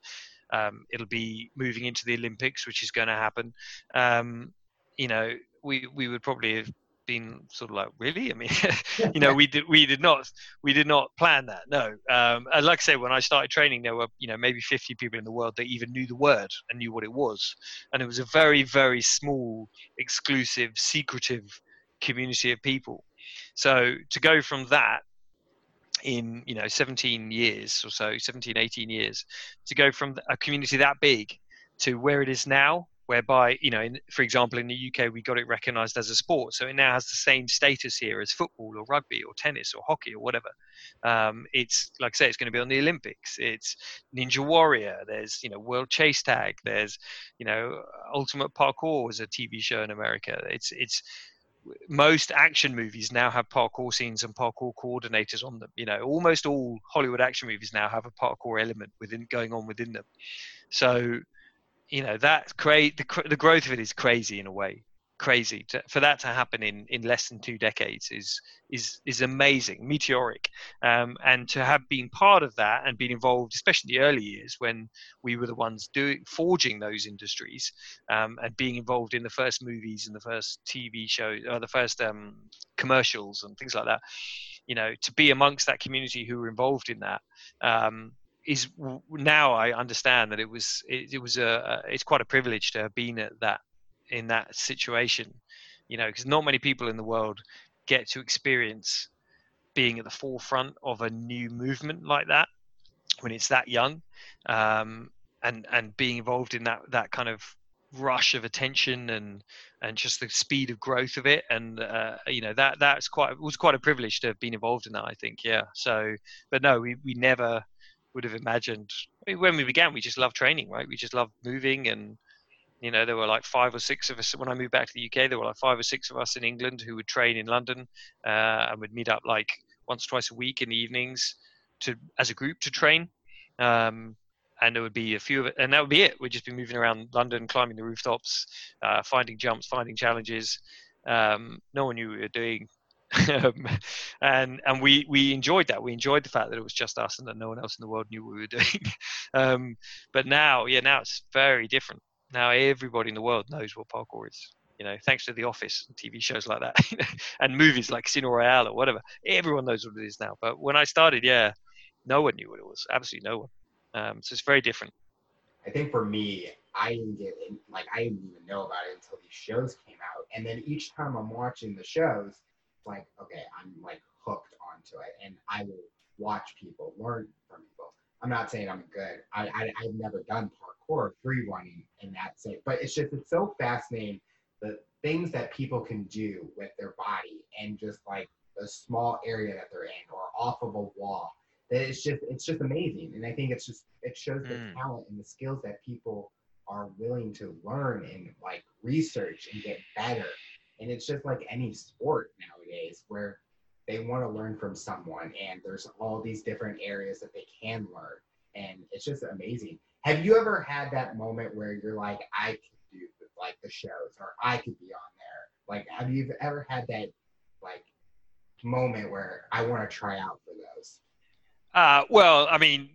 Speaker 2: um, it'll be moving into the Olympics, which is going to happen. Um, you know, we, we would probably have been sort of like really? I mean [laughs] [laughs] you know we did we did not we did not plan that no. Um and like i say when i started training there were you know maybe 50 people in the world that even knew the word and knew what it was. And it was a very very small exclusive secretive community of people. So to go from that in you know 17 years or so 17 18 years to go from a community that big to where it is now whereby you know in, for example in the uk we got it recognized as a sport. So it now has the same status here as football or rugby or tennis or hockey or whatever. Um, it's like i say it's going to be on the olympics. It's ninja warrior. There's you know world chase tag. There's you know ultimate parkour was a tv show in america. It's it's most action movies now have parkour scenes and parkour coordinators on them. You know almost all hollywood action movies now have a parkour element within going on within them. So you know that great the, the growth of it is crazy in a way. Crazy. To, for that to happen in in less than two decades is is is amazing meteoric. Um, and to have been part of that and been involved especially in the early years when we were the ones doing forging those industries um, and being involved in the first movies and the first tv shows or the first um, commercials and things like that you know to be amongst that community who were involved in that um, is now I understand that it was it, it was a it's quite a privilege to have been at that in that situation, you know, because not many people in the world get to experience being at the forefront of a new movement like that when it's that young, um, and and being involved in that that kind of rush of attention and and just the speed of growth of it. And uh, you know that that's quite was quite a privilege to have been involved in that i think yeah. So but no we, we never would have imagined. I mean, when we began, we just loved training, right? We just loved moving, and you know, there were like five or six of us when I moved back to the UK. There were like five or six of us in England who would train in London uh, and would meet up like once, twice a week in the evenings to as a group to train. Um, and there would be a few of it, and that would be it. We'd just be moving around London, climbing the rooftops, uh, finding jumps, finding challenges. Um, no one knew what we were doing and and we we enjoyed that. We enjoyed the fact that it was just us and that no one else in the world knew what we were [laughs] doing. um, but now, yeah, now it's very different. Now everybody in the world knows what parkour is. You know, thanks to The Office and TV shows like that, [laughs] and movies like Casino Royale or whatever. Everyone knows what it is now. But when I started, yeah, no one knew what it was. Absolutely no one. Um, so it's very different.
Speaker 1: I think for me, I didn't get in, like I didn't even know about it until these shows came out, and then each time I'm watching the shows, like, okay, I'm like hooked onto it and I will watch people, learn from people. I'm not saying I'm good. I, I, I've never done parkour, free running, and that's it. But it's just, it's so fascinating the things that people can do with their body and just like the small area that they're in or off of a wall. That it's just it's just amazing, and I think it's just it shows the
Speaker 2: Mm.
Speaker 1: talent and the skills that people are willing to learn and like research and get better. And it's just like any sport nowadays where they want to learn from someone, and there's all these different areas that they can learn, and it's just amazing. Have you ever had that moment where you're like, I could do like the shows, or I could be on there? Like, have you ever had that like moment where I want to try out for those?
Speaker 2: Uh, well, I mean,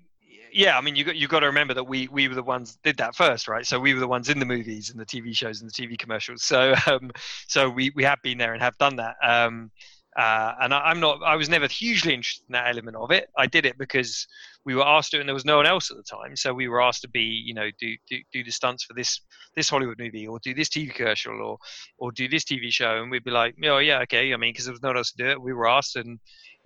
Speaker 2: yeah, I mean, you got you got to remember that we we were the ones did that first, right? So we were the ones in the movies and the TV shows and the TV commercials. So [laughs] um, so we we have been there and have done that. Um, uh, and I, I'm not. I was never hugely interested in that element of it. I did it because we were asked to, and there was no one else at the time. So we were asked to be, you know, do do, do the stunts for this this Hollywood movie, or do this TV commercial, or or do this TV show, and we'd be like, oh yeah, okay. I mean, because there was no one else to do it. We were asked, and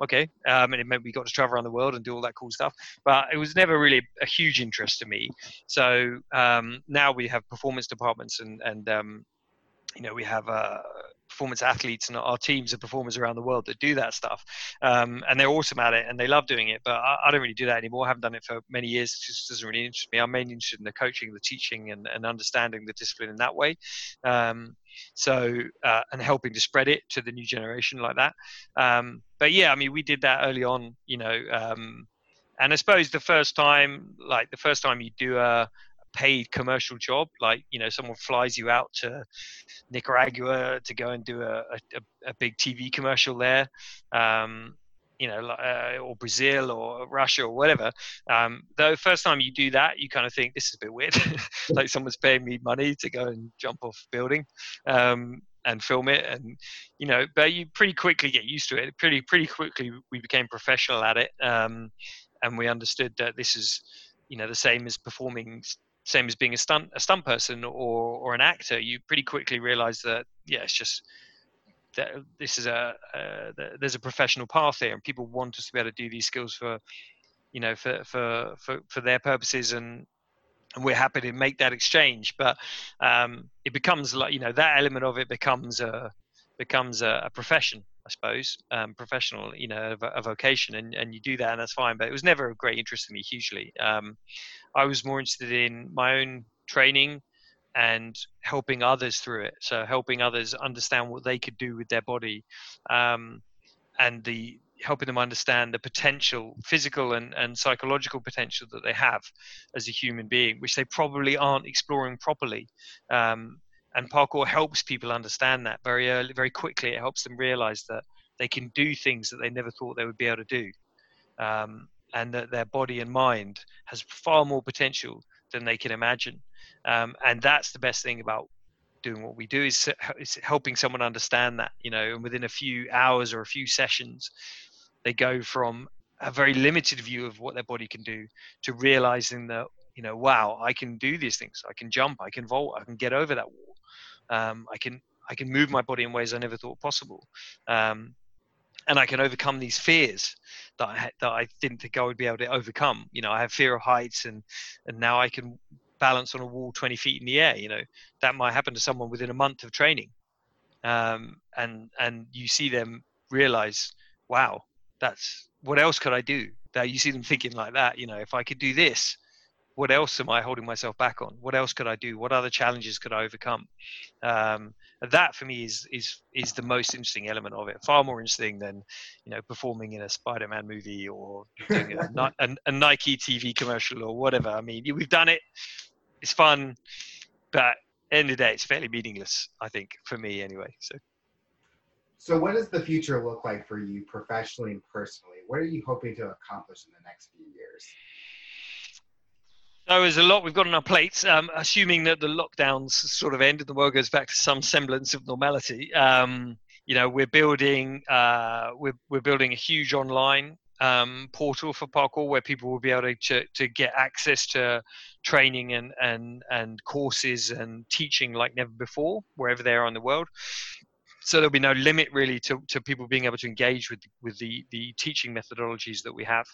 Speaker 2: okay, um, and it meant we got to travel around the world and do all that cool stuff. But it was never really a huge interest to me. So um, now we have performance departments, and and um, you know we have uh, performance athletes, and our teams of performers around the world that do that stuff, um, and they're awesome at it, and they love doing it. But I, I don't really do that anymore. I haven't done it for many years. It just doesn't really interest me. I'm mainly interested in the coaching, the teaching, and, and understanding the discipline in that way. Um, so uh, and helping to spread it to the new generation like that. Um, but yeah, I mean, we did that early on, you know. Um, and I suppose the first time, like the first time you do a paid commercial job, like you know, someone flies you out to Nicaragua to go and do a, a, a big TV commercial there. Um, you know, uh, or Brazil or Russia or whatever. Um, first time you do that, you kind of think this is a bit weird, [laughs] like someone's paying me money to go and jump off a building um, and film it, and you know, but you pretty quickly get used to it. Pretty pretty quickly, we became professional at it, um, and we understood that this is, you know, the same as performing same as being a stunt a stunt person or or an actor you pretty quickly realize that yeah it's just that this is a uh, there's a professional path here and people want us to be able to do these skills for you know for for for, for their purposes and and we're happy to make that exchange but um, it becomes like you know that element of it becomes a becomes a, a profession I suppose, um, professional, you know, a, a, vocation, and, and you do that, and that's fine. But it was never a great interest in me hugely. Um, I was more interested in my own training and helping others through it. So helping others understand what they could do with their body, um, and the helping them understand the potential, physical and, and psychological potential that they have as a human being, which they probably aren't exploring properly. Um, and parkour helps people understand that very early, very quickly. It helps them realize that they can do things that they never thought they would be able to do, um, and that their body and mind has far more potential than they can imagine. Um, and that's the best thing about doing what we do is, is helping someone understand that. You know, and within a few hours or a few sessions, they go from a very limited view of what their body can do to realizing that you know, wow, I can do these things. I can jump. I can vault. I can get over that wall um, I can I can move my body in ways I never thought possible, um, and I can overcome these fears that I that I didn't think I would be able to overcome. You know, I have fear of heights, and and now I can balance on a wall 20 feet in the air. You know, that might happen to someone within a month of training, um, and and you see them realize, wow, that's what else could I do? That you see them thinking like that. You know, if I could do this, what else am I holding myself back on? What else could I do? What other challenges could I overcome? Um, that for me is is is the most interesting element of it. Far more interesting than you know performing in a Spider-Man movie or doing a, [laughs] a, a Nike TV commercial or whatever. I mean, we've done it. It's fun, but end of the day, it's fairly meaningless. I think for me anyway. So.
Speaker 1: So, what does the future look like for you professionally and personally? What are you hoping to accomplish in the next few years?
Speaker 2: So there's a lot we've got on our plates. Um, assuming that the lockdowns sort of end and the world goes back to some semblance of normality, um, you know, we're building uh, we're we're building a huge online um, portal for parkour where people will be able to, to, get access to training and and and courses and teaching like never before wherever they are in the world. So there'll be no limit really to, to people being able to engage with with the the teaching methodologies that we have.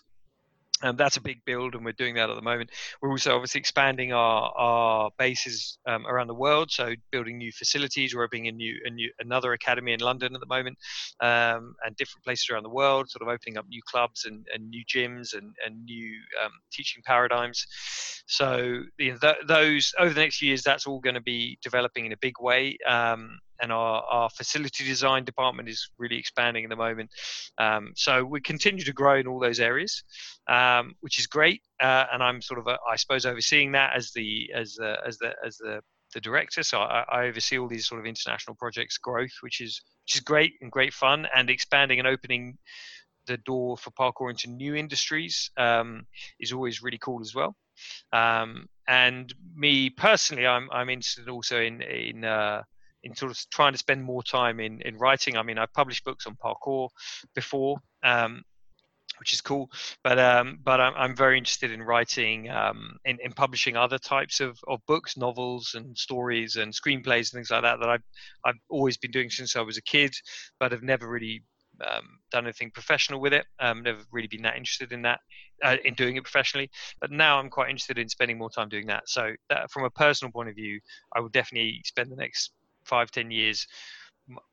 Speaker 2: Um, that's a big build, and we're doing that at the moment. We're also obviously expanding our our bases um, around the world, so building new facilities. We're opening a new a new another academy in London at the moment, um, and different places around the world. Sort of opening up new clubs and, and new gyms and and new um, teaching paradigms. So those over the next few years, that's all going to be developing in a big way. Um, and our, our facility design department is really expanding at the moment. Um, so we continue to grow in all those areas, um, which is great. Uh, and I'm sort of, a, I suppose, overseeing that as the as the as the as the the director. So I, I, oversee all these sort of international projects growth, which is which is great and great fun, and expanding and opening the door for parkour into new industries um, is always really cool as well. Um, and me personally, I'm I'm interested also in in uh, in sort of trying to spend more time in in writing. I mean, I've published books on parkour before, um, which is cool. But um, but I'm, I'm very interested in writing um, in, in publishing other types of, of books, novels, and stories and screenplays and things like that that I've I've always been doing since I was a kid, but have never really um, done anything professional with it. Um, never really been that interested in that, uh, in doing it professionally. But now I'm quite interested in spending more time doing that. So that, from a personal point of view, I would definitely spend the next five, ten years,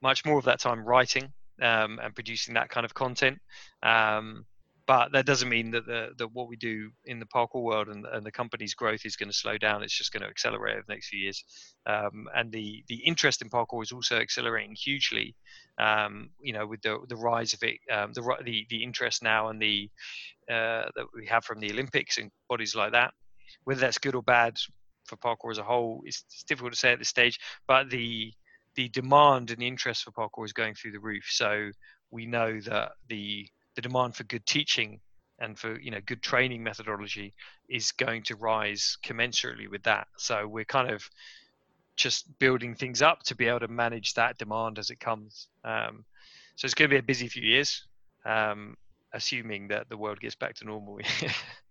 Speaker 2: much more of that time writing um, and producing that kind of content. Um, but that doesn't mean that the, that what we do in the parkour world and, and the company's growth is going to slow down. It's just going to accelerate over the next few years. Um, and the the interest in parkour is also accelerating hugely. Um, you know, with the the rise of it, um, the the the interest now and the uh, that we have from the Olympics and bodies like that. Whether that's good or bad, for parkour as a whole is it's difficult to say at this stage, but the the demand and the interest for parkour is going through the roof. So we know that the the demand for good teaching and for you know good training methodology is going to rise commensurately with that. So we're kind of just building things up to be able to manage that demand as it comes. Um, so it's going to be a busy few years, um, assuming that the world gets back to normal. [laughs]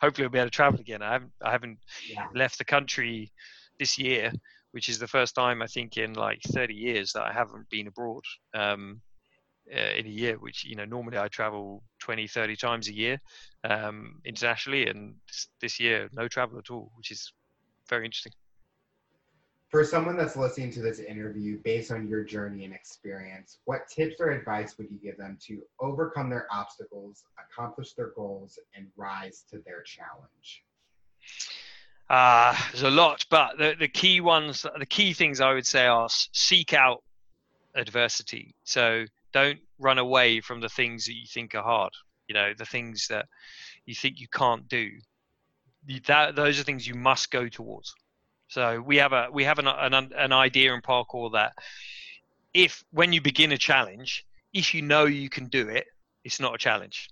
Speaker 2: hopefully I'll be able to travel again. I haven't I haven't yeah. left the country this year, which is the first time I think in like 30 years that I haven't been abroad um, uh, in a year. Which you know normally I travel 20, 30 times a year um, internationally, and this year no travel at all, which is very interesting
Speaker 1: for someone that's listening to this interview based on your journey and experience, what tips or advice would you give them to overcome their obstacles, accomplish their goals, and rise to their challenge?
Speaker 2: Uh, there's a lot, but the, the key ones, the key things I would say are seek out adversity. So don't run away from the things that you think are hard. You know, the things that you think you can't do. That those are things you must go towards. So we have a we have an an, an idea in parkour that if when you begin a challenge, if you know you can do it, it's not a challenge.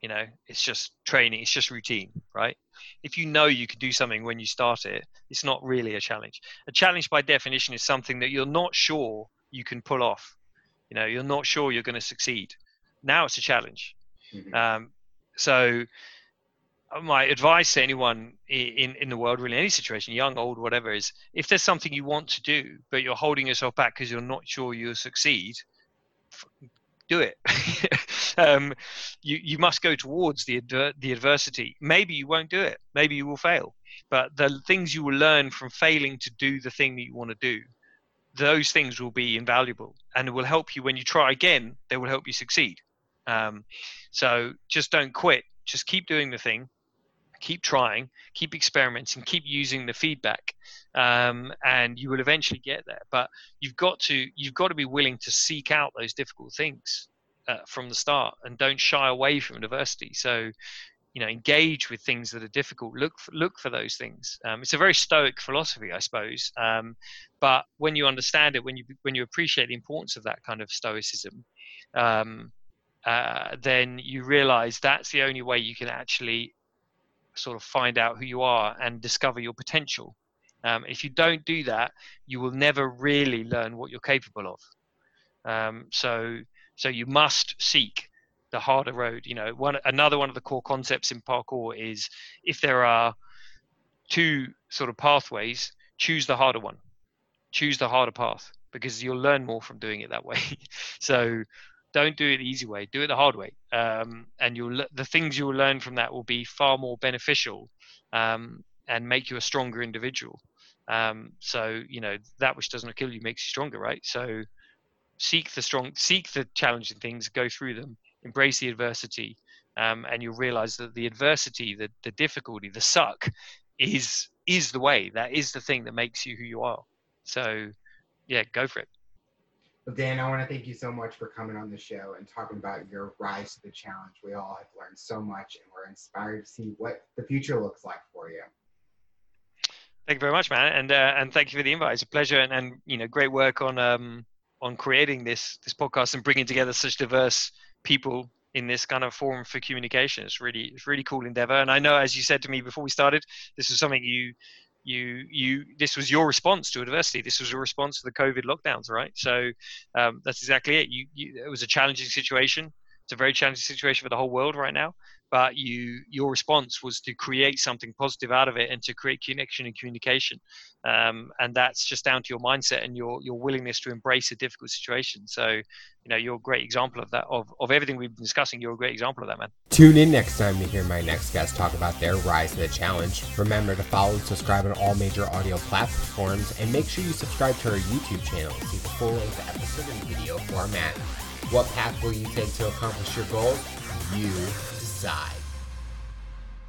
Speaker 2: You know, it's just training, it's just routine, right? If you know you can do something when you start it, it's not really a challenge. A challenge by definition is something that you're not sure you can pull off. You know, you're not sure you're going to succeed. Now it's a challenge. Mm-hmm. Um, so my advice to anyone in in the world really any situation young old whatever is if there's something you want to do but you're holding yourself back because you're not sure you'll succeed do it. [laughs] Um, you you must go towards the the adversity. Maybe you won't do it. Maybe you will fail. But the things you will learn from failing to do the thing that you want to do those things will be invaluable and it will help you. When you try again they will help you succeed. Um, so just don't quit. Just keep doing the thing keep trying, keep experimenting, keep using the feedback, um, and you will eventually get there. But you've got to you've got to be willing to seek out those difficult things uh, from the start, and don't shy away from adversity. So, you know, engage with things that are difficult. Look for, look for those things. Um, it's a very stoic philosophy, I suppose. Um, but when you understand it, when you when you appreciate the importance of that kind of stoicism. Um, uh, then you realize that's the only way you can actually sort of find out who you are and discover your potential. Um, if you don't do that, you will never really learn what you're capable of. Um, so, so you must seek the harder road. You know, one another one of the core concepts in parkour is if there are two sort of pathways, choose the harder one, choose the harder path because you'll learn more from doing it that way. [laughs] so, don't do it the easy way. Do it the hard way. Um, and you'll the things you'll learn from that will be far more beneficial um, and make you a stronger individual. Um, so you know that which doesn't kill you makes you stronger, right? So seek the strong, seek the challenging things, go through them, embrace the adversity, um, and you'll realize that the adversity, the the difficulty, the suck, is is the way. That is the thing that makes you who you are. So yeah, go for it.
Speaker 1: Well, Dan, I want to thank you so much for coming on the show and talking about your rise to the challenge. We all have learned so much and we're inspired to see what the future looks like for you.
Speaker 2: Thank you very much, man, and uh, and thank you for the invite. It's a pleasure, and, and you know, great work on um, on creating this this podcast and bringing together such diverse people in this kind of forum for communication. It's really it's really cool endeavor, and I know, as you said to me before we started, this was something you you you this was your response to adversity. This was your response to the covid lockdowns right? So um, that's exactly it. You, you, it was a challenging situation. It's a very challenging situation for the whole world right now but you your response was to create something positive out of it and to create connection and communication. Um, and that's just down to your mindset and your your willingness to embrace a difficult situation. So you know you're a great example of that of, of everything we've been discussing. You're a great example of that man.
Speaker 1: Tune in next time to hear my next guest talk about their rise to the challenge. Remember to follow and subscribe on all major audio platforms and make sure you subscribe to our youtube channel to see the full length episode in video format. What path will you take to accomplish your goals you side.